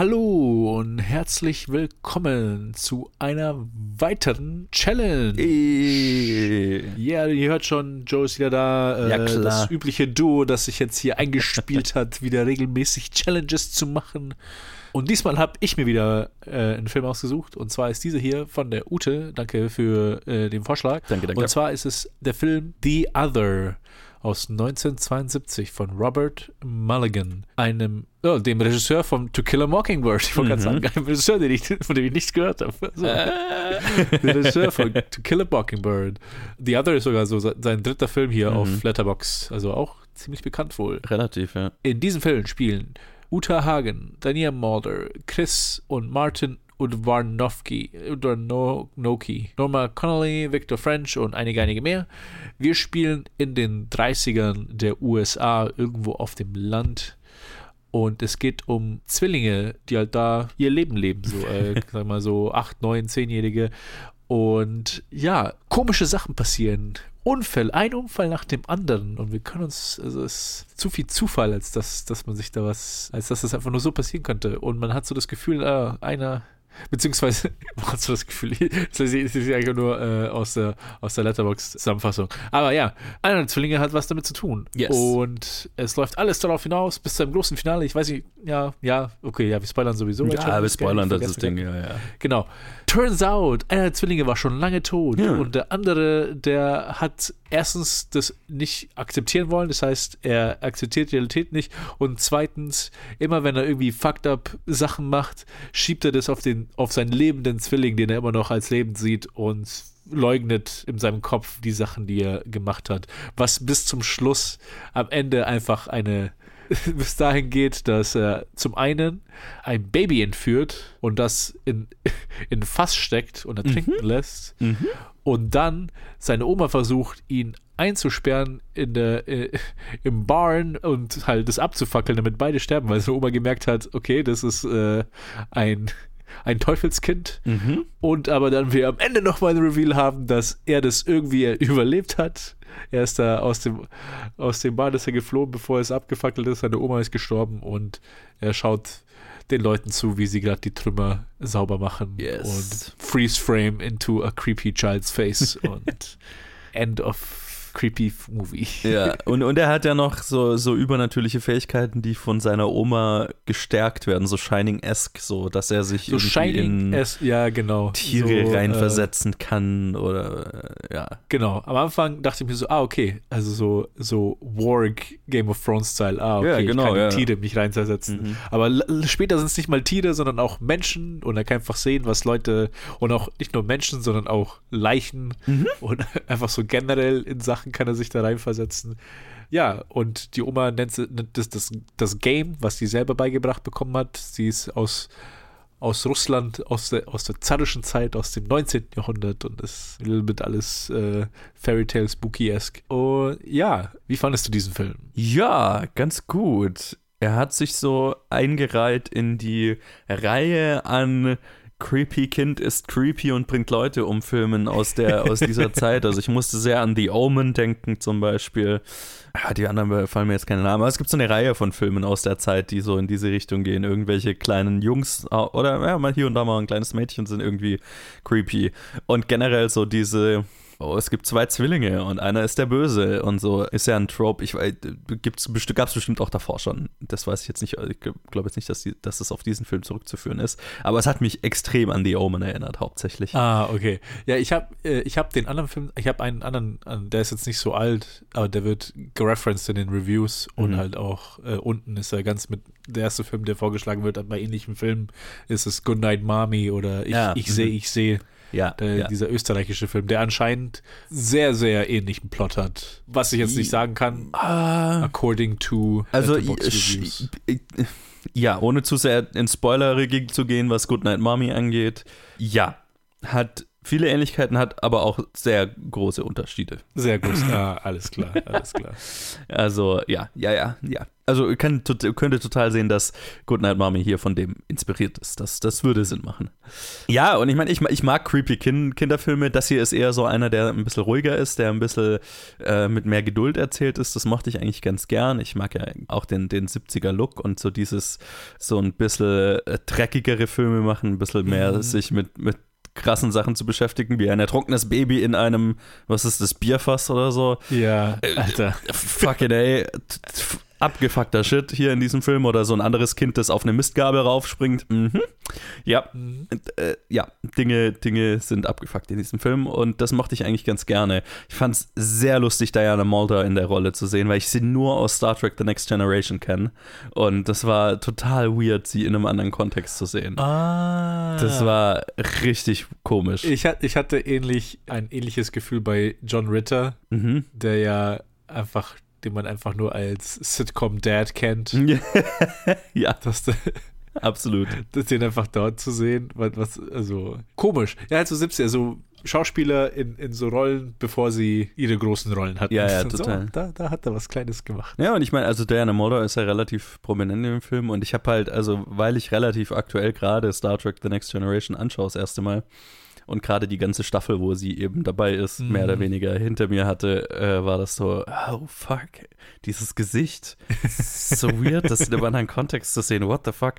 Hallo und herzlich willkommen zu einer weiteren Challenge. Ey. Ja, ihr hört schon, Joe ist wieder da. Äh, Ja, klar. Das übliche Duo, das sich jetzt hier eingespielt hat, wieder regelmäßig Challenges zu machen. Und diesmal habe ich mir wieder äh, einen Film ausgesucht. Und zwar ist dieser hier von der Ute. Danke für äh, den Vorschlag. Danke, danke. Und zwar ist es der Film The Other aus 1972 von Robert Mulligan, einem, oh, dem Regisseur von To Kill a Mockingbird. Ich wollte gerade Mhm. sagen, einem Regisseur, den ich, von dem ich nichts gehört habe. So. Äh. Der Regisseur von To Kill a Mockingbird. The Other ist sogar so se- sein dritter Film hier Mhm. auf Letterbox, also auch ziemlich bekannt wohl. Relativ, ja. In diesem Film spielen Uta Hagen, Dania Mulder, Chris und Martin Udvarnovki, Udvarnoki, Norma Connolly, Victor French und einige, einige mehr. Wir spielen in den 30ern der USA irgendwo auf dem Land. Und es geht um Zwillinge, die halt da ihr Leben leben, so, äh, sag mal so 8, 9, 10-Jährige. Und ja, komische Sachen passieren. Unfall, ein Unfall nach dem anderen. Und wir können uns, also es ist zu viel Zufall, als dass, dass man sich da was, als dass das einfach nur so passieren könnte. Und man hat so das Gefühl, äh, einer, beziehungsweise, hat so das Gefühl, das ist das eigentlich nur äh, aus der, aus der Letterbox-Zusammenfassung. Aber ja, einer der Zwillinge hat was damit zu tun. Yes. Und es läuft alles darauf hinaus, bis zu einem großen Finale. Ich weiß nicht, ja, ja, okay, ja, wir spoilern sowieso. Ja, wir spoilern das Vergessen Ding, ja, ja. Genau. Turns out, einer der Zwillinge war schon lange tot Ja. und der andere, der hat erstens das nicht akzeptieren wollen, das heißt, er akzeptiert die Realität nicht und zweitens, immer wenn er irgendwie fucked up Sachen macht, schiebt er das auf den auf seinen lebenden Zwilling, den er immer noch als lebend sieht und leugnet in seinem Kopf die Sachen, die er gemacht hat, was bis zum Schluss am Ende einfach eine bis dahin geht, dass er zum einen ein Baby entführt und das in, in ein Fass steckt und ertrinken lässt Mhm. und dann seine Oma versucht, ihn einzusperren in der, äh, im Barn und halt das abzufackeln, damit beide sterben, weil seine Oma gemerkt hat, okay, das ist äh, ein, ein Teufelskind Mhm. und aber dann wir am Ende nochmal ein Reveal haben, dass er das irgendwie überlebt hat. Er ist da aus dem, aus dem Bad ist er geflohen, bevor es abgefackelt ist. Seine Oma ist gestorben und er schaut den Leuten zu, wie sie gerade die Trümmer sauber machen. Yes. Und freeze frame into a creepy child's face und end of creepy movie. Ja, und, und er hat ja noch so, so übernatürliche Fähigkeiten, die von seiner Oma gestärkt werden, so Shining-esque, so dass er sich So in ja genau. Tiere so, reinversetzen kann oder äh, ja. Genau, am Anfang dachte ich mir so, ah, okay, also so, so Warg Game of Thrones Style, ah, okay, Ja, genau, ich kann ja. Tiere mich reinversetzen. Mhm. Aber später sind es nicht mal Tiere, sondern auch Menschen und er kann einfach sehen, was Leute und auch nicht nur Menschen, sondern auch Leichen Mhm. und einfach so generell in Sachen kann er sich da reinversetzen. Ja, und die Oma nennt, das, das das Game, was sie selber beigebracht bekommen hat. Sie ist aus aus Russland, aus der, aus der zarischen Zeit, aus dem 19. Jahrhundert und ist ein little bit alles äh, Fairy Tale Spooky-esque. Und ja, wie fandest du diesen Film? Ja, ganz gut. Er hat sich so eingereiht in die Reihe an Creepy Kind ist creepy und bringt Leute um Filmen aus, der, aus dieser Zeit. Also ich musste sehr an The Omen denken zum Beispiel. Ja, die anderen fallen mir jetzt keine Namen. Aber es gibt so eine Reihe von Filmen aus der Zeit, die so in diese Richtung gehen. Irgendwelche kleinen Jungs äh, oder ja, mal hier und da mal ein kleines Mädchen sind irgendwie creepy. Und generell so diese oh, es gibt zwei Zwillinge und einer ist der Böse und so ist ja ein Trope. Ich gab es bestimmt auch davor schon. Das weiß ich jetzt nicht. Ich glaube jetzt nicht, dass, die, dass es auf diesen Film zurückzuführen ist. Aber es hat mich extrem an The Omen erinnert, hauptsächlich. Ah, okay. Ja, ich habe äh, ich hab den anderen Film, ich habe einen anderen, äh, der ist jetzt nicht so alt, aber der wird gereferenced in den Reviews und Mhm. halt auch äh, unten ist er ganz mit, der erste Film, der vorgeschlagen wird, bei ähnlichen Filmen ist es Goodnight Mommy oder Ich, Ja, ich sehe, mhm. ich sehe. Ja, Der, ja. Dieser österreichische Film, der anscheinend sehr, sehr ähnlichen Plot hat. Was ich jetzt nicht sagen kann, Ah, according to also ich, ja, ohne zu sehr in Spoiler zu gehen, was Goodnight Mommy angeht, ja, hat viele Ähnlichkeiten, hat aber auch sehr große Unterschiede. Sehr gut. Ah, alles klar, alles klar. Also, ja, ja, ja, ja. Also kann, könnte total sehen, dass Goodnight Mommy hier von dem inspiriert ist. Das, das würde Sinn machen. Ja, und ich meine, ich, ich mag creepy kind, Kinderfilme. Das hier ist eher so einer, der ein bisschen ruhiger ist, der ein bisschen äh, mit mehr Geduld erzählt ist. Das mochte ich eigentlich ganz gern. Ich mag ja auch den, den 70er-Look und so dieses, so ein bisschen äh, dreckigere Filme machen, ein bisschen mehr mhm. sich mit, mit krassen Sachen zu beschäftigen, wie ein ertrunkenes Baby in einem, was ist das, Bierfass oder so. Ja, äh, Alter. Fucking ey abgefuckter Shit hier in diesem Film oder so ein anderes Kind, das auf eine Mistgabel raufspringt. Mhm. Ja, mhm. Äh, ja, Dinge, Dinge sind abgefuckt in diesem Film und das mochte ich eigentlich ganz gerne. Ich fand es sehr lustig, Diana Mulder in der Rolle zu sehen, weil ich sie nur aus Star Trek The Next Generation kenne und das war total weird, sie in einem anderen Kontext zu sehen. Ah. Das war richtig komisch. Ich, ich hatte ähnlich ein ähnliches Gefühl bei John Ritter, mhm. der ja einfach den man einfach nur als Sitcom-Dad kennt. ja. Das, Absolut. Das, den einfach dort zu sehen, was, also komisch. Ja, halt so 70, also Schauspieler in, in so Rollen, bevor sie ihre großen Rollen hatten. Ja, ja, total. So, da, da hat er was Kleines gemacht. Ja, und ich meine, also Diana Mulder ist ja relativ prominent im Film und ich habe halt, also weil ich relativ aktuell gerade Star Trek The Next Generation anschaue, das erste Mal, und gerade die ganze Staffel, wo sie eben dabei ist, mhm. mehr oder weniger hinter mir hatte, äh, war das so, oh fuck, dieses Gesicht, so weird, das in einem anderen Kontext zu sehen, what the fuck.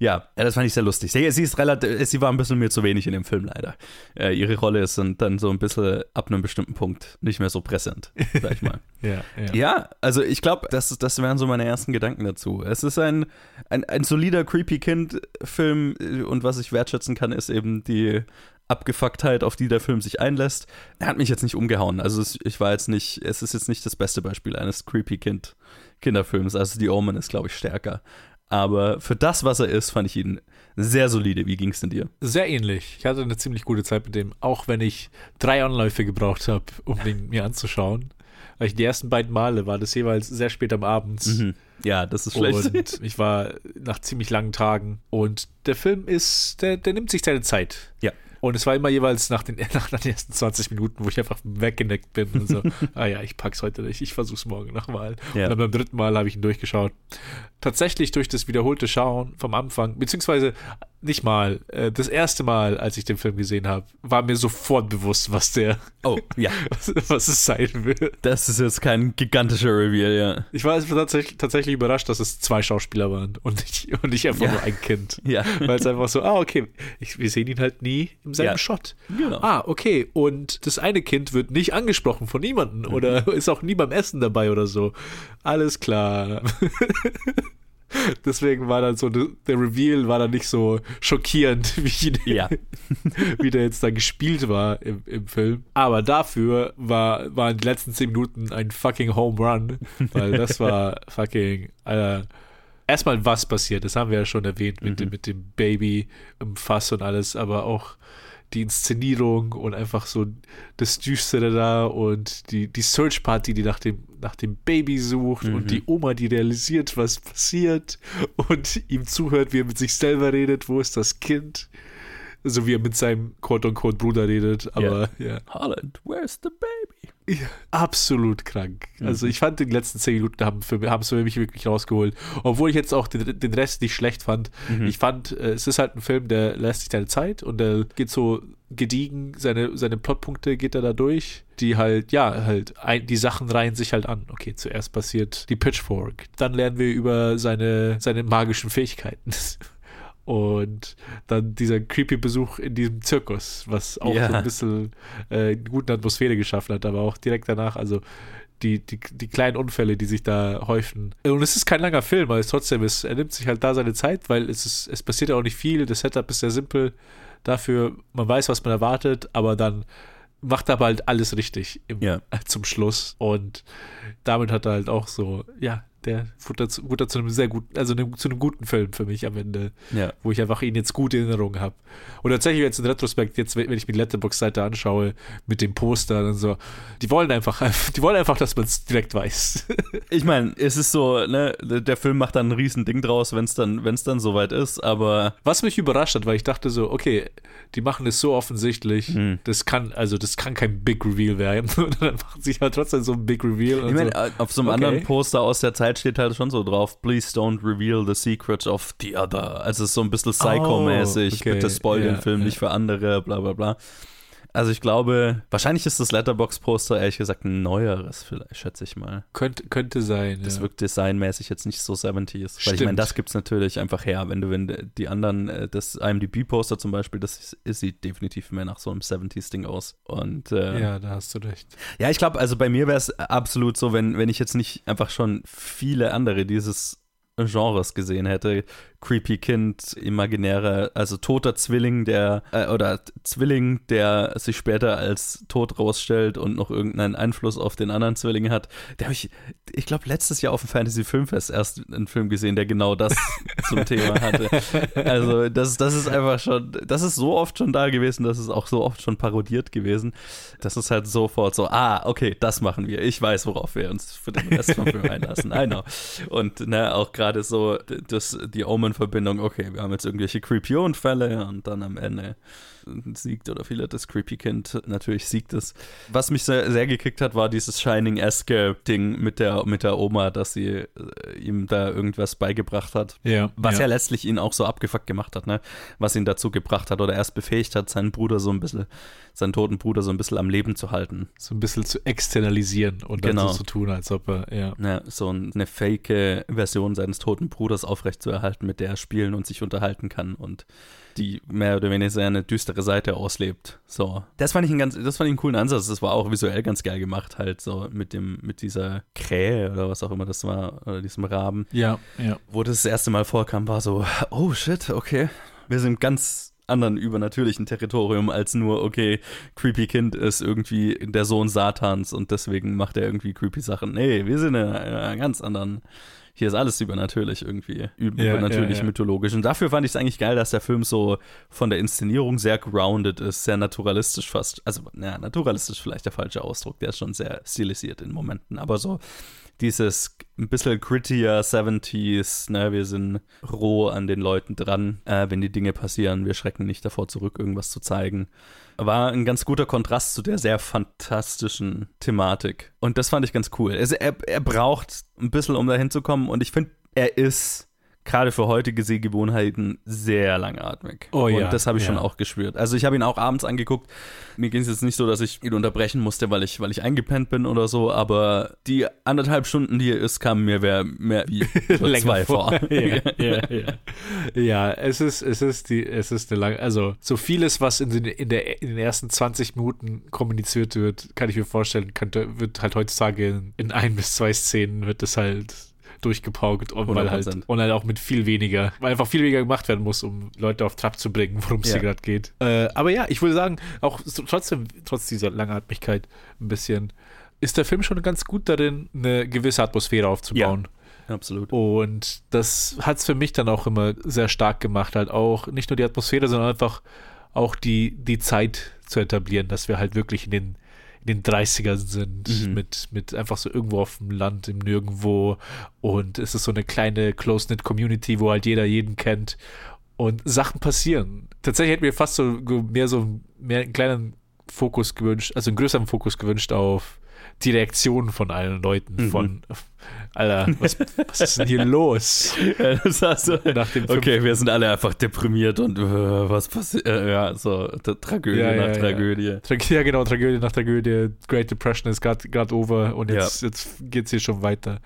Ja, das fand ich sehr lustig. Sie, sie ist relativ, sie war ein bisschen mir zu wenig in dem Film leider. Äh, ihre Rolle ist dann so ein bisschen ab einem bestimmten Punkt nicht mehr so präsent, sag ich mal. ja, ja. ja, also ich glaube, das, das wären so meine ersten Gedanken dazu. Es ist ein, ein, ein solider Creepy Kind-Film und was ich wertschätzen kann, ist eben die Abgefucktheit, auf die der Film sich einlässt. Er hat mich jetzt nicht umgehauen. Also es, ich war jetzt nicht, es ist jetzt nicht das beste Beispiel eines creepy Kind Kinderfilms. Also die Omen ist, glaube ich, stärker. Aber für das, was er ist, fand ich ihn sehr solide. Wie ging es denn dir? Sehr ähnlich. Ich hatte eine ziemlich gute Zeit mit dem, auch wenn ich drei Anläufe gebraucht habe, um den mir anzuschauen. Weil ich die ersten beiden Male war das jeweils sehr spät am Abend. Mhm. Ja, das ist schlecht. Und ich war nach ziemlich langen Tagen. Und der Film ist, der, der nimmt sich seine Zeit. Ja. Und es war immer jeweils nach den, nach den ersten 20 Minuten, wo ich einfach weggeneckt bin und so, ah ja, ich pack's heute nicht, ich versuch's morgen nochmal. Ja. Und dann beim dritten Mal habe ich ihn durchgeschaut. Tatsächlich durch das wiederholte Schauen vom Anfang, beziehungsweise nicht mal. Äh, das erste Mal, als ich den Film gesehen habe, war mir sofort bewusst, was der. Oh, ja. was, was, es sein wird. Das ist jetzt kein gigantischer Reveal, ja. Ich war tatsächlich, tatsächlich überrascht, dass es zwei Schauspieler waren und nicht, und nicht einfach ja. nur ein Kind. Ja. Weil es einfach so, ah, okay, ich, wir sehen ihn halt nie im selben ja. Shot. Genau. Ah, okay. Und das eine Kind wird nicht angesprochen von niemandem mhm. oder ist auch nie beim Essen dabei oder so. Alles klar. Deswegen war dann so, der Reveal war dann nicht so schockierend, wie, der, ja. wie der jetzt da gespielt war im, im Film. Aber dafür war, waren die letzten zehn Minuten ein fucking Home Run, weil das war fucking, Alter. Erstmal, was passiert, das haben wir ja schon erwähnt mit, mhm. dem, mit dem Baby im Fass und alles, aber auch die Inszenierung und einfach so das Düstere da und die, die Search Party, die nach dem, nach dem Baby sucht mhm. und die Oma, die realisiert, was passiert und ihm zuhört, wie er mit sich selber redet, wo ist das Kind? So wie er mit seinem quote-unquote Bruder redet, aber ja. Yeah. Holland, where's the baby? Absolut krank. Mhm. Also ich fand, die letzten zehn Minuten haben es für mich wirklich rausgeholt. Obwohl ich jetzt auch den, den Rest nicht schlecht fand. Mhm. Ich fand, äh, es ist halt ein Film, der lässt sich seine Zeit und der geht so gediegen, seine, seine Plotpunkte geht er da durch, die halt, ja, halt, ein, die Sachen reihen sich halt an. Okay, zuerst passiert die Pitchfork, dann lernen wir über seine, seine magischen Fähigkeiten. Und dann dieser creepy Besuch in diesem Zirkus, was auch ja. so ein bisschen äh, gute Atmosphäre geschaffen hat, aber auch direkt danach, also die, die, die kleinen Unfälle, die sich da häufen. Und es ist kein langer Film, aber es trotzdem ist, er nimmt sich halt da seine Zeit, weil es ist, es passiert ja auch nicht viel, das Setup ist sehr simpel dafür, man weiß, was man erwartet, aber dann macht er aber halt alles richtig im, ja. zum Schluss. Und damit hat er halt auch so, ja, der wurde dazu, wurde dazu einem sehr guten, also einem, zu einem guten Film für mich am Ende, ja. wo ich einfach ihn jetzt gut in Erinnerung habe. Und tatsächlich jetzt in Retrospekt, jetzt wenn ich mir die Letterbox-Seite anschaue mit dem Poster und so, die wollen einfach, die wollen einfach, dass man es direkt weiß. ich meine, es ist so, ne, der Film macht dann ein riesen Ding draus, wenn es dann, wenn es dann soweit ist, aber was mich überrascht hat, weil ich dachte so, okay, die machen es so offensichtlich, hm. das kann, also das kann kein Big Reveal werden. Und dann machen sie halt trotzdem so ein Big Reveal. ich meine, so. auf so einem okay. anderen Poster aus der Zeit Steht halt schon so drauf, please don't reveal the secret of the other. Also so ein bisschen Psycho-mäßig, Oh, okay. bitte spoil Ja, den Film ja. nicht für andere, bla bla bla. Also ich glaube, wahrscheinlich ist das Letterbox-Poster ehrlich gesagt ein neueres, vielleicht, schätze ich mal. Könnte, könnte sein. Das ja. wirkt designmäßig jetzt nicht so 70s. Weil ich Stimmt. meine, das gibt's natürlich einfach her. Wenn du, wenn die anderen, äh, das IMDb-Poster zum Beispiel, das es sieht definitiv mehr nach so einem 70s-Ding aus. Und äh, ja, da hast du recht. ja, ich glaube, also bei mir wäre es absolut so, wenn, wenn ich jetzt nicht einfach schon viele andere dieses Genres gesehen hätte. Creepy Kind, imaginärer, also toter Zwilling, der, äh, oder Zwilling, der sich später als tot rausstellt und noch irgendeinen Einfluss auf den anderen Zwilling hat. Der habe ich, ich glaube, letztes Jahr auf dem Fantasy Filmfest erst einen Film gesehen, der genau das zum Thema hatte. Also, das, das ist einfach schon, das ist so oft schon da gewesen, das ist auch so oft schon parodiert gewesen. Das ist halt sofort so, ah, okay, das machen wir. Ich weiß, worauf wir uns für den Rest vom Film einlassen. I know. Und ne, auch gerade so das, die Omen-Verbindung, okay, wir haben jetzt irgendwelche Creepy-Unfälle und dann am Ende siegt oder vielleicht das Creepy Kind natürlich siegt es. Was mich sehr, sehr gekickt hat, war dieses Shining-eske Ding mit der, mit der Oma, dass sie äh, ihm da irgendwas beigebracht hat. Ja. Was ja. ja. letztlich ihn auch so abgefuckt gemacht hat, ne? Was ihn dazu gebracht hat oder erst befähigt hat, seinen Bruder so ein bisschen, seinen toten Bruder so ein bisschen am Leben zu halten. so ein bisschen zu externalisieren und dann Genau. so zu tun, als ob er, ja. Ne, so ein- eine fake Version seines toten Bruders aufrechtzuerhalten, mit der er spielen und sich unterhalten kann und die mehr oder weniger seine düstere Seite auslebt. So. Das fand ich einen ganz, das fand ich einen coolen Ansatz. Das war auch visuell ganz geil gemacht, halt so mit dem, mit dieser Krähe oder was auch immer das war, oder diesem Raben. Ja, ja. wo das, das erste Mal vorkam, war so, oh shit, okay. Wir sind ganz anderen übernatürlichen Territorium als nur, okay, Creepy Kind ist irgendwie der Sohn Satans und deswegen macht er irgendwie creepy Sachen. Nee, wir sind in einer ganz anderen. Hier ist alles übernatürlich irgendwie. Üb- Ja, übernatürlich, ja, mythologisch. Und dafür fand ich es eigentlich geil, dass der Film so von der Inszenierung sehr grounded ist, sehr naturalistisch fast. Also, ja, naturalistisch vielleicht der falsche Ausdruck. Der ist schon sehr stilisiert in Momenten. Aber so dieses ein bisschen grittier 70s, ne, wir sind roh an den Leuten dran, äh, wenn die Dinge passieren, wir schrecken nicht davor zurück, irgendwas zu zeigen. War ein ganz guter Kontrast zu der sehr fantastischen Thematik. Und das fand ich ganz cool. Also er, er braucht ein bisschen, um da hinzukommen und ich finde, er ist gerade für heutige Sehgewohnheiten sehr langatmig. Oh ja, Und das habe ich ja. schon auch gespürt. Also ich habe ihn auch abends angeguckt. Mir ging es jetzt nicht so, dass ich ihn unterbrechen musste, weil ich, weil ich eingepennt bin oder so, aber die anderthalb Stunden, die er ist, kamen mir wer- mehr wie zwei vor. ja, ja, ja. ja, es ist, es ist die, es ist eine lange, also so vieles, was in den, in, der, in den ersten 20 Minuten kommuniziert wird, kann ich mir vorstellen, könnte, wird halt heutzutage in, in ein bis zwei Szenen wird es halt durchgepaukt und weil halt 100%. und halt auch mit viel weniger, weil einfach viel weniger gemacht werden muss, um Leute auf Trab zu bringen, worum es Ja. hier gerade geht. Äh, aber ja, ich würde sagen, auch so, trotzdem, trotz dieser Langatmigkeit ein bisschen, ist der Film schon ganz gut darin, eine gewisse Atmosphäre aufzubauen. Absolut. Und das hat es für mich dann auch immer sehr stark gemacht, halt auch nicht nur die Atmosphäre, sondern einfach auch die, die Zeit zu etablieren, dass wir halt wirklich in den, in den 30ern sind, Mhm. mit, mit einfach so irgendwo auf dem Land, im Nirgendwo. Und es ist so eine kleine Close-Knit-Community, wo halt jeder jeden kennt. Und Sachen passieren. Tatsächlich hätte mir fast so mehr so mehr einen kleinen Fokus gewünscht, also einen größeren Fokus gewünscht auf die Reaktionen von allen Leuten. Mhm. Von, Alter, was, was ist denn hier los? Ja, das dem okay, wir sind alle einfach deprimiert und äh, was passiert? Äh, ja, so Tra- Tragödie Ja, nach ja. Tragödie. Trag ja, genau, Tragödie nach Tragödie. Great Depression ist gerade over und jetzt, jetzt geht es hier schon weiter.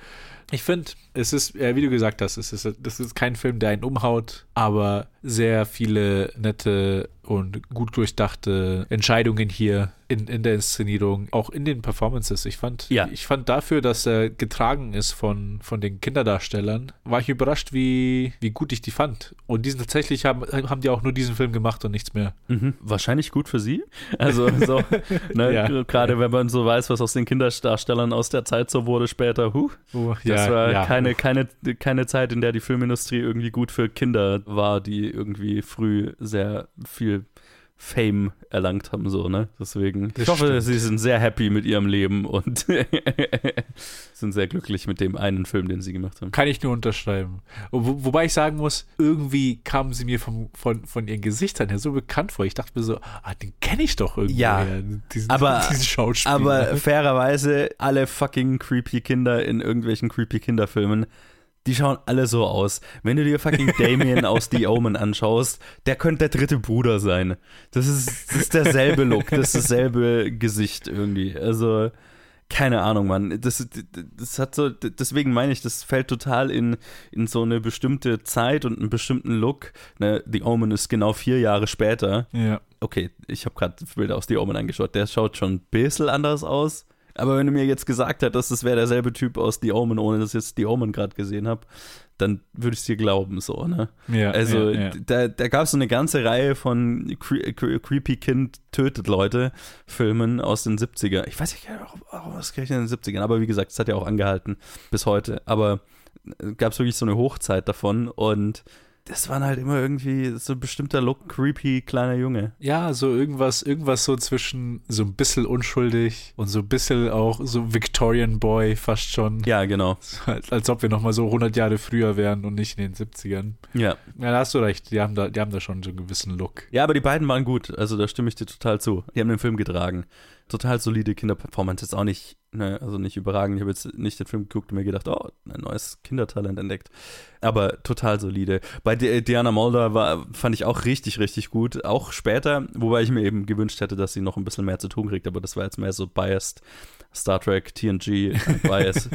Ich finde, es ist, wie du gesagt hast, es ist, das ist kein Film, der einen umhaut, aber sehr viele nette und gut durchdachte Entscheidungen hier in, in der Inszenierung, auch in den Performances. Ich fand, Ja. ich fand dafür, dass er getragen ist von, von den Kinderdarstellern, war ich überrascht, wie, wie gut ich die fand. Und die sind tatsächlich, haben, haben die auch nur diesen Film gemacht und nichts mehr. Mhm. Wahrscheinlich gut für sie. Also so, ne, Ja. gerade wenn man so weiß, was aus den Kinderdarstellern aus der Zeit so wurde später. Huh, Oh, das war keine, keine, keine Zeit, in der die Filmindustrie irgendwie gut für Kinder war, die irgendwie früh sehr viel Fame erlangt haben, so, ne? Deswegen. Das ich hoffe, stimmt. sie sind sehr happy mit ihrem Leben und sind sehr glücklich mit dem einen Film, den sie gemacht haben. Kann ich nur unterschreiben. Wo, wobei ich sagen muss, irgendwie kamen sie mir vom, von, von ihren Gesichtern her so bekannt vor. Ich dachte mir so, ah, den kenne ich doch irgendwie. Ja, diesen, aber- diesen Schauspieler. Aber fairerweise, alle fucking creepy Kinder in irgendwelchen creepy Kinderfilmen, die schauen alle so aus. Wenn du dir fucking Damien aus The Omen anschaust, der könnte der dritte Bruder sein. Das ist, das ist derselbe Look, das ist dasselbe Gesicht irgendwie. Also, keine Ahnung, Mann. Das, das hat so, deswegen meine ich, das fällt total in, in so eine bestimmte Zeit und einen bestimmten Look. Ne, The Omen ist genau vier Jahre später ja. okay, ich habe gerade Bilder aus The Omen angeschaut, der schaut schon ein bisschen anders aus. Aber wenn du mir jetzt gesagt hättest, das wäre derselbe Typ aus The Omen, ohne dass ich jetzt The Omen gerade gesehen habe, dann würde ich es dir glauben, so, ne? ja Also, ja, ja. da, da gab es so eine ganze Reihe von Cre Cre Creepy Kind tötet Leute Filmen aus den 70er. Ich weiß nicht, was kriege ich in den 70ern, aber wie gesagt, es hat ja auch angehalten bis heute. Aber gab es wirklich so eine Hochzeit davon und das waren halt immer irgendwie so ein bestimmter Look, creepy kleiner Junge. Ja, so irgendwas, irgendwas so zwischen so ein bisschen unschuldig und so ein bisschen auch so Victorian Boy fast schon. Ja, genau. Als, als ob wir nochmal so 100 Jahre früher wären und nicht in den 70ern. Ja. Ja, da hast du recht. Die haben da, die haben da schon so einen gewissen Look. Ja, aber die beiden waren gut. Also da stimme ich dir total zu. Die haben den Film getragen. Total solide Kinderperformance. Ist auch nicht, ne, also nicht überragend. Ich habe jetzt nicht den Film geguckt und mir gedacht, oh, ein neues Kindertalent entdeckt. Aber total solide. Bei Di- Diana Mulder war, fand ich auch richtig, richtig gut. Auch später, wobei ich mir eben gewünscht hätte, dass sie noch ein bisschen mehr zu tun kriegt. Aber das war jetzt mehr so biased. Star Trek, TNG, Bias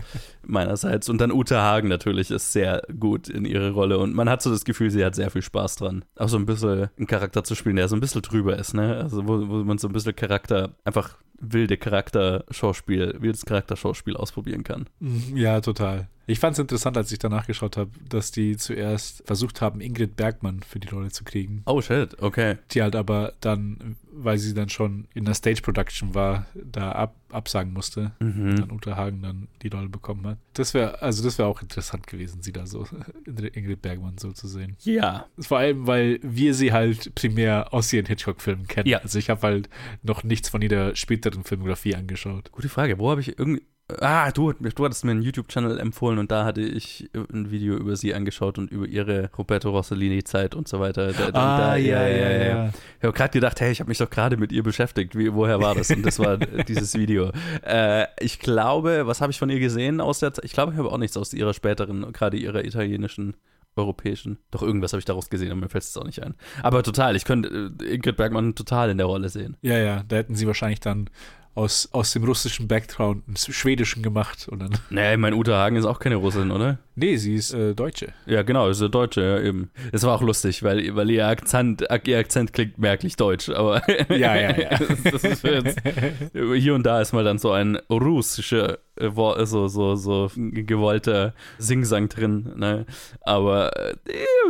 meinerseits. Und dann Ute Hagen natürlich ist sehr gut in ihre Rolle. Und man hat so das Gefühl, sie hat sehr viel Spaß dran. Auch so ein bisschen einen Charakter zu spielen, der so ein bisschen drüber ist, ne? Also wo, wo man so ein bisschen Charakter, einfach wilde Charakterschauspiel, wildes Charakterschauspiel ausprobieren kann. Mhm, Ja, total. Ich fand es interessant, als ich danach geschaut habe, dass die zuerst versucht haben, Ingrid Bergmann für die Rolle zu kriegen. Oh shit, okay. Die halt aber dann, weil sie dann schon in der Stage Production war, da ab, absagen musste. Mhm. Dann Uta Hagen dann die Rolle bekommen hat. Das wäre, also das wäre auch interessant gewesen, sie da so, Ingrid Bergmann so zu sehen. Ja. Vor allem, weil wir sie halt primär aus ihren Hitchcock-Filmen kennen. Ja. Also ich habe halt noch nichts von ihrer späteren Filmografie angeschaut. Gute Frage. Wo habe ich irgendwie. Ah, du, du hattest mir einen YouTube-Channel empfohlen und da hatte ich ein Video über sie angeschaut und über ihre Roberto Rossellini-Zeit und so weiter. Da, da, Ich habe gerade gedacht, hey, ich habe mich doch gerade mit ihr beschäftigt. Wie, woher war das? Und das war dieses Video. Äh, ich glaube, was habe ich von ihr gesehen aus der Zeit? Ich glaube, ich habe auch nichts aus ihrer späteren, gerade ihrer italienischen europäischen. Doch irgendwas habe ich daraus gesehen, aber mir fällt es auch nicht ein. Aber total, ich könnte äh, Ingrid Bergmann total in der Rolle sehen. Ja, ja, da hätten sie wahrscheinlich dann aus, aus dem russischen Background einen schwedischen gemacht und dann. Nee, mein Ute Hagen ist auch keine Russin, oder? Nee, sie ist äh, Deutsche. Ja, genau, ist eine Deutsche, ja, eben. Es war auch lustig, weil, weil ihr Akzent, ihr Akzent klingt merklich deutsch, aber Ja, ja, ja. das ist jetzt, hier und da ist mal dann so ein russischer äh, so, so, so gewollter Singsang drin, ne? Aber äh,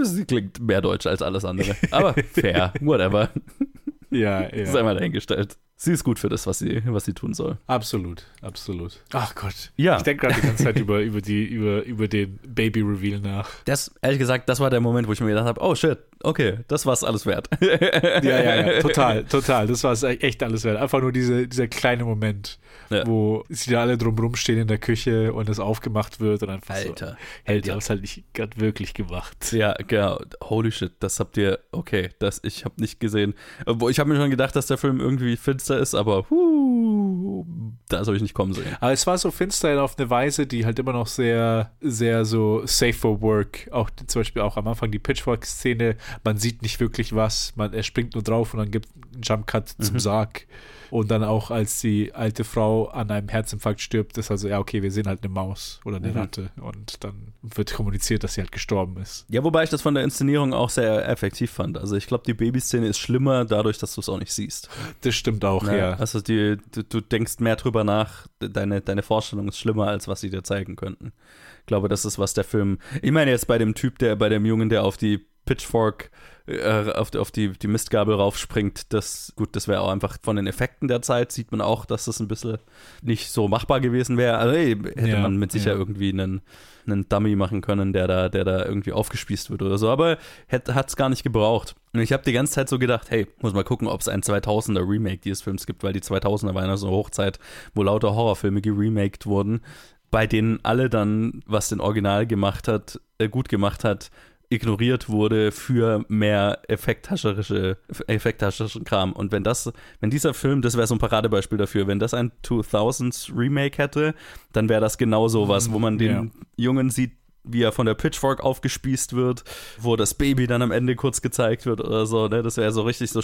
sie klingt mehr deutsch als alles andere. Aber fair, whatever. Ja, Ist ja. einmal dahingestellt. Sie ist gut für das, was sie, was sie tun soll. Absolut, absolut. Ach Gott. Ja. Ich denke gerade die ganze Zeit über, über, die, über, über den Baby-Reveal nach. Das, ehrlich gesagt, das war der Moment, wo ich mir gedacht habe, oh shit, okay, das war's alles wert. Ja, ja, ja, total, total. Das war es echt alles wert. Einfach nur diese, dieser kleine Moment, Ja. wo sie da alle drumrum stehen in der Küche und es aufgemacht wird und einfach so. Alter, Hey, die Alter. haben es halt nicht gerade wirklich gemacht. Ja, genau. Holy shit, das habt ihr. Okay, das ich habe nicht gesehen. Ich habe mir schon gedacht, dass der Film irgendwie finster ist, aber huh, das habe ich nicht kommen sehen. Aber es war so finster auf eine Weise, die halt immer noch sehr, sehr so safe for work. Auch zum Beispiel auch am Anfang die Pitchfork-Szene. Man sieht nicht wirklich was. Man, er springt nur drauf und dann gibt einen Jump-Cut zum Sarg. Und dann auch, als die alte Frau an einem Herzinfarkt stirbt, ist also, ja, okay, wir sehen halt eine Maus oder eine Mhm. Ratte. Und dann wird kommuniziert, dass sie halt gestorben ist. Ja, wobei ich das von der Inszenierung auch sehr effektiv fand. Also ich glaube, die Babyszene ist schlimmer dadurch, dass du es auch nicht siehst. Das stimmt auch, Ne? ja. Also die, du, du denkst mehr drüber nach, deine, deine Vorstellung ist schlimmer, als was sie dir zeigen könnten. Ich glaube, das ist, was der Film. Ich meine jetzt bei dem Typ, der bei dem Jungen, der auf die Pitchfork äh, auf, die, auf die, die Mistgabel raufspringt, das, gut, das wäre auch einfach von den Effekten der Zeit, sieht man auch, dass das ein bisschen nicht so machbar gewesen wäre. Also hey, hätte Ja, man mit sicher ja. irgendwie einen, einen Dummy machen können, der da, der da irgendwie aufgespießt wird oder so, aber hat es gar nicht gebraucht. Und ich habe die ganze Zeit so gedacht, hey, muss mal gucken, ob es ein 2000er Remake dieses Films gibt, weil die 2000er waren ja so eine Hochzeit, wo lauter Horrorfilme geremaked wurden, bei denen alle dann, was den Original gemacht hat, äh, gut gemacht hat, ignoriert wurde für mehr effekthascherische, effekthascherischen Kram. Und wenn das, wenn dieser Film, das wäre so ein Paradebeispiel dafür, wenn das ein 2000s Remake hätte, dann wäre das genau so was, wo man den Ja. Jungen sieht, wie er von der Pitchfork aufgespießt wird, wo das Baby dann am Ende kurz gezeigt wird oder so, ne? Das wäre so richtig so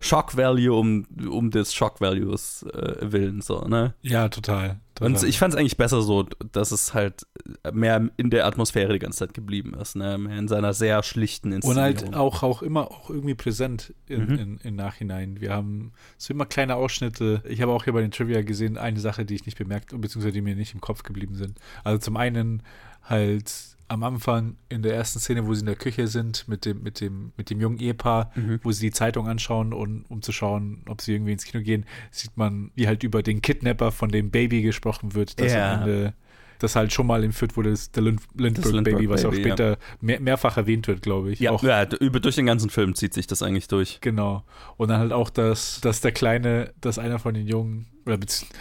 Shock Value um, um des Shock Values äh, willen, so, ne? Ja, total. Und ich fand es eigentlich besser so, dass es halt mehr in der Atmosphäre die ganze Zeit geblieben ist, ne? Mehr in seiner sehr schlichten Und Inszenierung. halt auch, auch immer auch irgendwie präsent in, Mhm. in, im Nachhinein. Wir haben so immer kleine Ausschnitte. Ich habe auch hier bei den Trivia gesehen, eine Sache, die ich nicht bemerkt, beziehungsweise die mir nicht im Kopf geblieben sind. Also zum einen halt am Anfang in der ersten Szene, wo sie in der Küche sind mit dem, mit dem, mit dem jungen Ehepaar, Mhm. wo sie die Zeitung anschauen und um zu schauen, ob sie irgendwie ins Kino gehen, sieht man, wie halt über den Kidnapper von dem Baby gesprochen wird, das Ja. am Ende das halt schon mal entführt wurde, das, der Lind Lindbergh Lindbergh Baby, was auch Baby, ja. später mehr, mehrfach erwähnt wird, glaube ich. ja, auch, ja, über, durch den ganzen Film zieht sich das eigentlich durch. Genau. Und dann halt auch, dass, dass der Kleine, dass einer von den Jungen, oder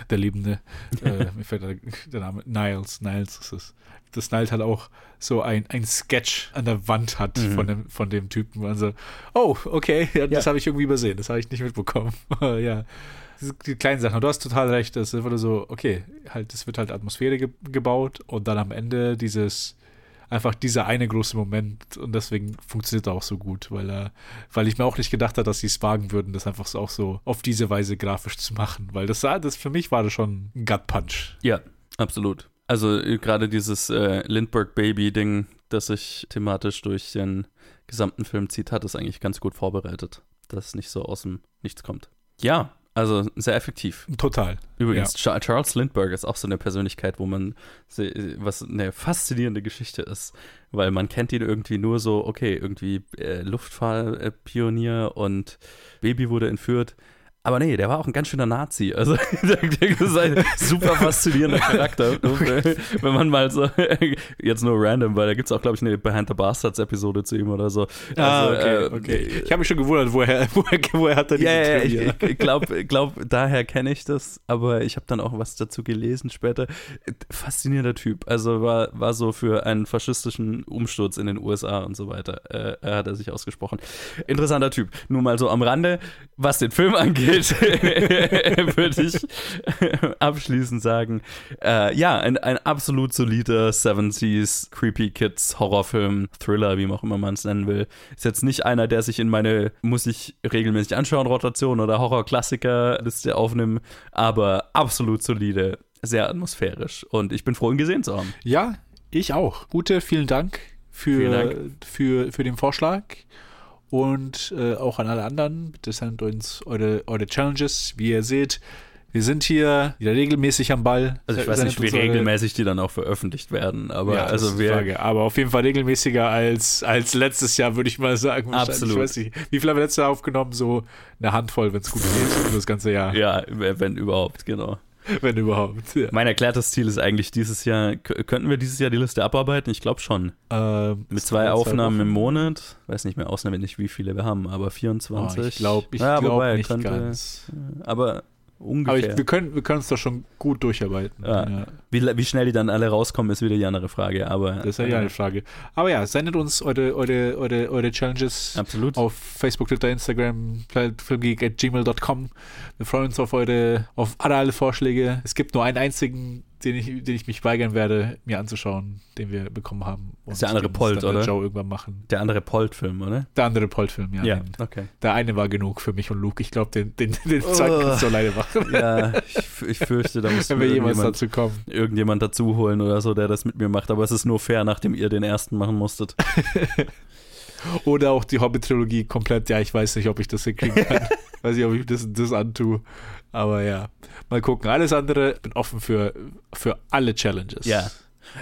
der Lebende, äh, mir fällt der, der Name, Niles, Niles ist es, dass Niles halt auch so ein, ein Sketch an der Wand hat Mhm. von, dem, von dem Typen. Also, oh, okay, ja, das Ja. habe ich irgendwie übersehen, das habe ich nicht mitbekommen. ja. Die kleinen Sachen. Und du hast total recht, das ist einfach so, okay, halt, es wird halt Atmosphäre ge gebaut und dann am Ende dieses, einfach dieser eine große Moment und deswegen funktioniert er auch so gut, weil er, weil ich mir auch nicht gedacht habe, dass sie es wagen würden, das einfach so auch so auf diese Weise grafisch zu machen, weil das das für mich war das schon ein Gut Punch. Ja, absolut. Also äh, gerade dieses äh, Lindbergh-Baby-Ding, das sich thematisch durch den gesamten Film zieht, hat es eigentlich ganz gut vorbereitet, dass es nicht so aus dem Nichts kommt. Ja, also sehr effektiv. Total. Übrigens, Cha- Charles Lindbergh ist auch so eine Persönlichkeit, wo man, was eine faszinierende Geschichte ist, weil man kennt ihn irgendwie nur so, okay, irgendwie äh, Luftfahrtpionier und Baby wurde entführt. Aber nee, der war auch ein ganz schöner Nazi. Also, der, ist ein super faszinierender Charakter. Wenn man mal so, jetzt nur random, weil da gibt es auch, glaube ich, eine Behind the Bastards-Episode zu ihm oder so. Ah, Also, okay, äh, okay. Ich habe mich schon gewundert, woher, woher, woher hat er diese ja, ja, Trivia? ich, ich glaube, glaub, daher kenne ich das, aber ich habe dann auch was dazu gelesen später. Faszinierender Typ. Also war, war so für einen faschistischen Umsturz in den USA und so weiter, äh, hat er sich ausgesprochen. Interessanter Typ. Nur mal so am Rande, was den Film angeht, würde ich abschließend sagen, äh, ja, ein, ein absolut solider 70s Creepy Kids Horrorfilm, Thriller, wie auch immer man es nennen will. Ist jetzt nicht einer, der sich in meine muss ich regelmäßig anschauen Rotation oder Horror-Klassiker-Liste aufnimmt, aber absolut solide, sehr atmosphärisch und ich bin froh, ihn gesehen zu haben. Ja, ich auch. Gute, vielen Dank für, Vielen Dank. Für, für den Vorschlag. Und äh, auch an alle anderen, bitte sendet uns eure, eure Challenges. Wie ihr seht, wir sind hier wieder regelmäßig am Ball. Also ich weiß nicht, wie regelmäßig die dann auch veröffentlicht werden, aber ja, also wir. Aber auf jeden Fall regelmäßiger als, als letztes Jahr, würde ich mal sagen. Absolut. Ich weiß nicht, wie viel haben wir letztes Jahr aufgenommen? So eine Handvoll, wenn es gut geht, das ganze Jahr. ja, wenn überhaupt, genau. Wenn überhaupt. Ja. Mein erklärtes Ziel ist eigentlich dieses Jahr, könnten wir dieses Jahr die Liste abarbeiten? Ich glaube schon. Ähm, Mit zwei Aufnahmen im. Monat. Weiß nicht mehr auswendig, wie viele wir haben, aber Oh, 24. ich glaube ich ja, glaub wobei, nicht könnte, ganz. Aber Aber ungefähr. ich, wir können wir können es doch schon gut durcharbeiten. Ja. wie, wie schnell die dann alle rauskommen, ist wieder die andere Frage. Aber Das ist ja die eine Frage. Aber ja, sendet uns eure, eure, eure, eure Challenges absolut. auf Facebook, Twitter, Instagram, filmgeek.gmail.com. Wir freuen uns auf eure, auf alle, alle Vorschläge. Es gibt nur einen einzigen, den ich, den ich mich weigern werde, mir anzuschauen, den wir bekommen haben. Ist der andere Polt, oder? Joe irgendwann machen. Der andere Polt-Film, oder? Der andere Polt-Film, ja. Den, okay. der eine war genug für mich und Luke. Ich glaube, den, den, den zweiten Oh. kannst du alleine machen. Ja, ich, ich fürchte, da muss Wenn wir jemals dazu kommen. irgendjemand dazu holen oder so, der das mit mir macht. Aber es ist nur fair, nachdem ihr den ersten machen musstet. Oder auch die Hobbit-Trilogie komplett. Ja, ich weiß nicht, ob ich das hinkriegen kann. weiß nicht, ob ich das, das antue. Aber ja, mal gucken. Alles andere, ich bin offen für, für alle Challenges. Ja.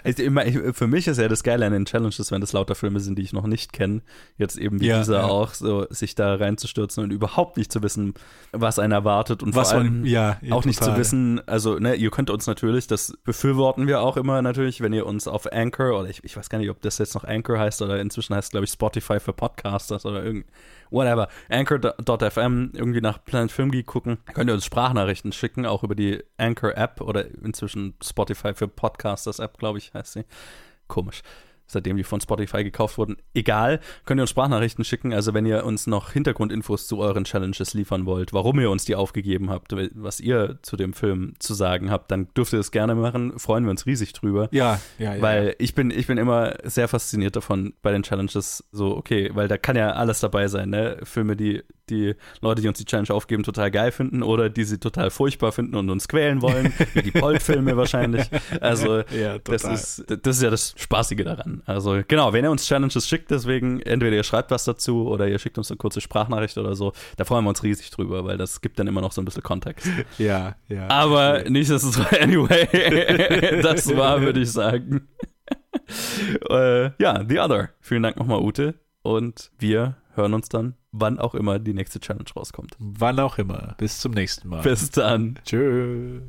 Also immer, für mich ist ja das Geile an den Challenges, wenn das lauter Filme sind, die ich noch nicht kenne, jetzt eben wie Ja, dieser ja. auch, so sich da reinzustürzen und überhaupt nicht zu wissen, was einen erwartet und Was vor allem man, ja, auch nicht zu total. wissen, also ne, ihr könnt uns natürlich, das befürworten wir auch immer natürlich, wenn ihr uns auf Anchor oder ich, ich weiß gar nicht, ob das jetzt noch Anchor heißt oder inzwischen heißt glaube ich Spotify für Podcasters oder irgend whatever, anchor.fm irgendwie nach Planet Film Geek gucken, könnt ihr uns Sprachnachrichten schicken, auch über die Anchor App oder inzwischen Spotify für Podcasters App, glaube ich, heißt sie. Komisch. Seitdem die von Spotify gekauft wurden. Egal, könnt ihr uns Sprachnachrichten schicken. Also, wenn ihr uns noch Hintergrundinfos zu euren Challenges liefern wollt, warum ihr uns die aufgegeben habt, was ihr zu dem Film zu sagen habt, dann dürft ihr das gerne machen. Freuen wir uns riesig drüber. Ja, ja, ja. Weil ich bin, ich bin immer sehr fasziniert davon bei den Challenges, so, okay, weil da kann ja alles dabei sein, ne? Filme, die die Leute, die uns die Challenge aufgeben, total geil finden oder die sie total furchtbar finden und uns quälen wollen, wie die Polt-Filme wahrscheinlich. Also, ja, das ist, das ist ja das Spaßige daran. Also, genau, wenn ihr uns Challenges schickt, deswegen, entweder ihr schreibt was dazu oder ihr schickt uns eine kurze Sprachnachricht oder so, da freuen wir uns riesig drüber, weil das gibt dann immer noch so ein bisschen Kontext. ja, ja. Aber nichtsdestotrotz, anyway, das war, würde ich sagen. äh, ja, The Other. Vielen Dank nochmal, Ute. Und wir hören uns dann, wann auch immer die nächste Challenge rauskommt. Wann auch immer. Bis zum nächsten Mal. Bis dann. Tschüss.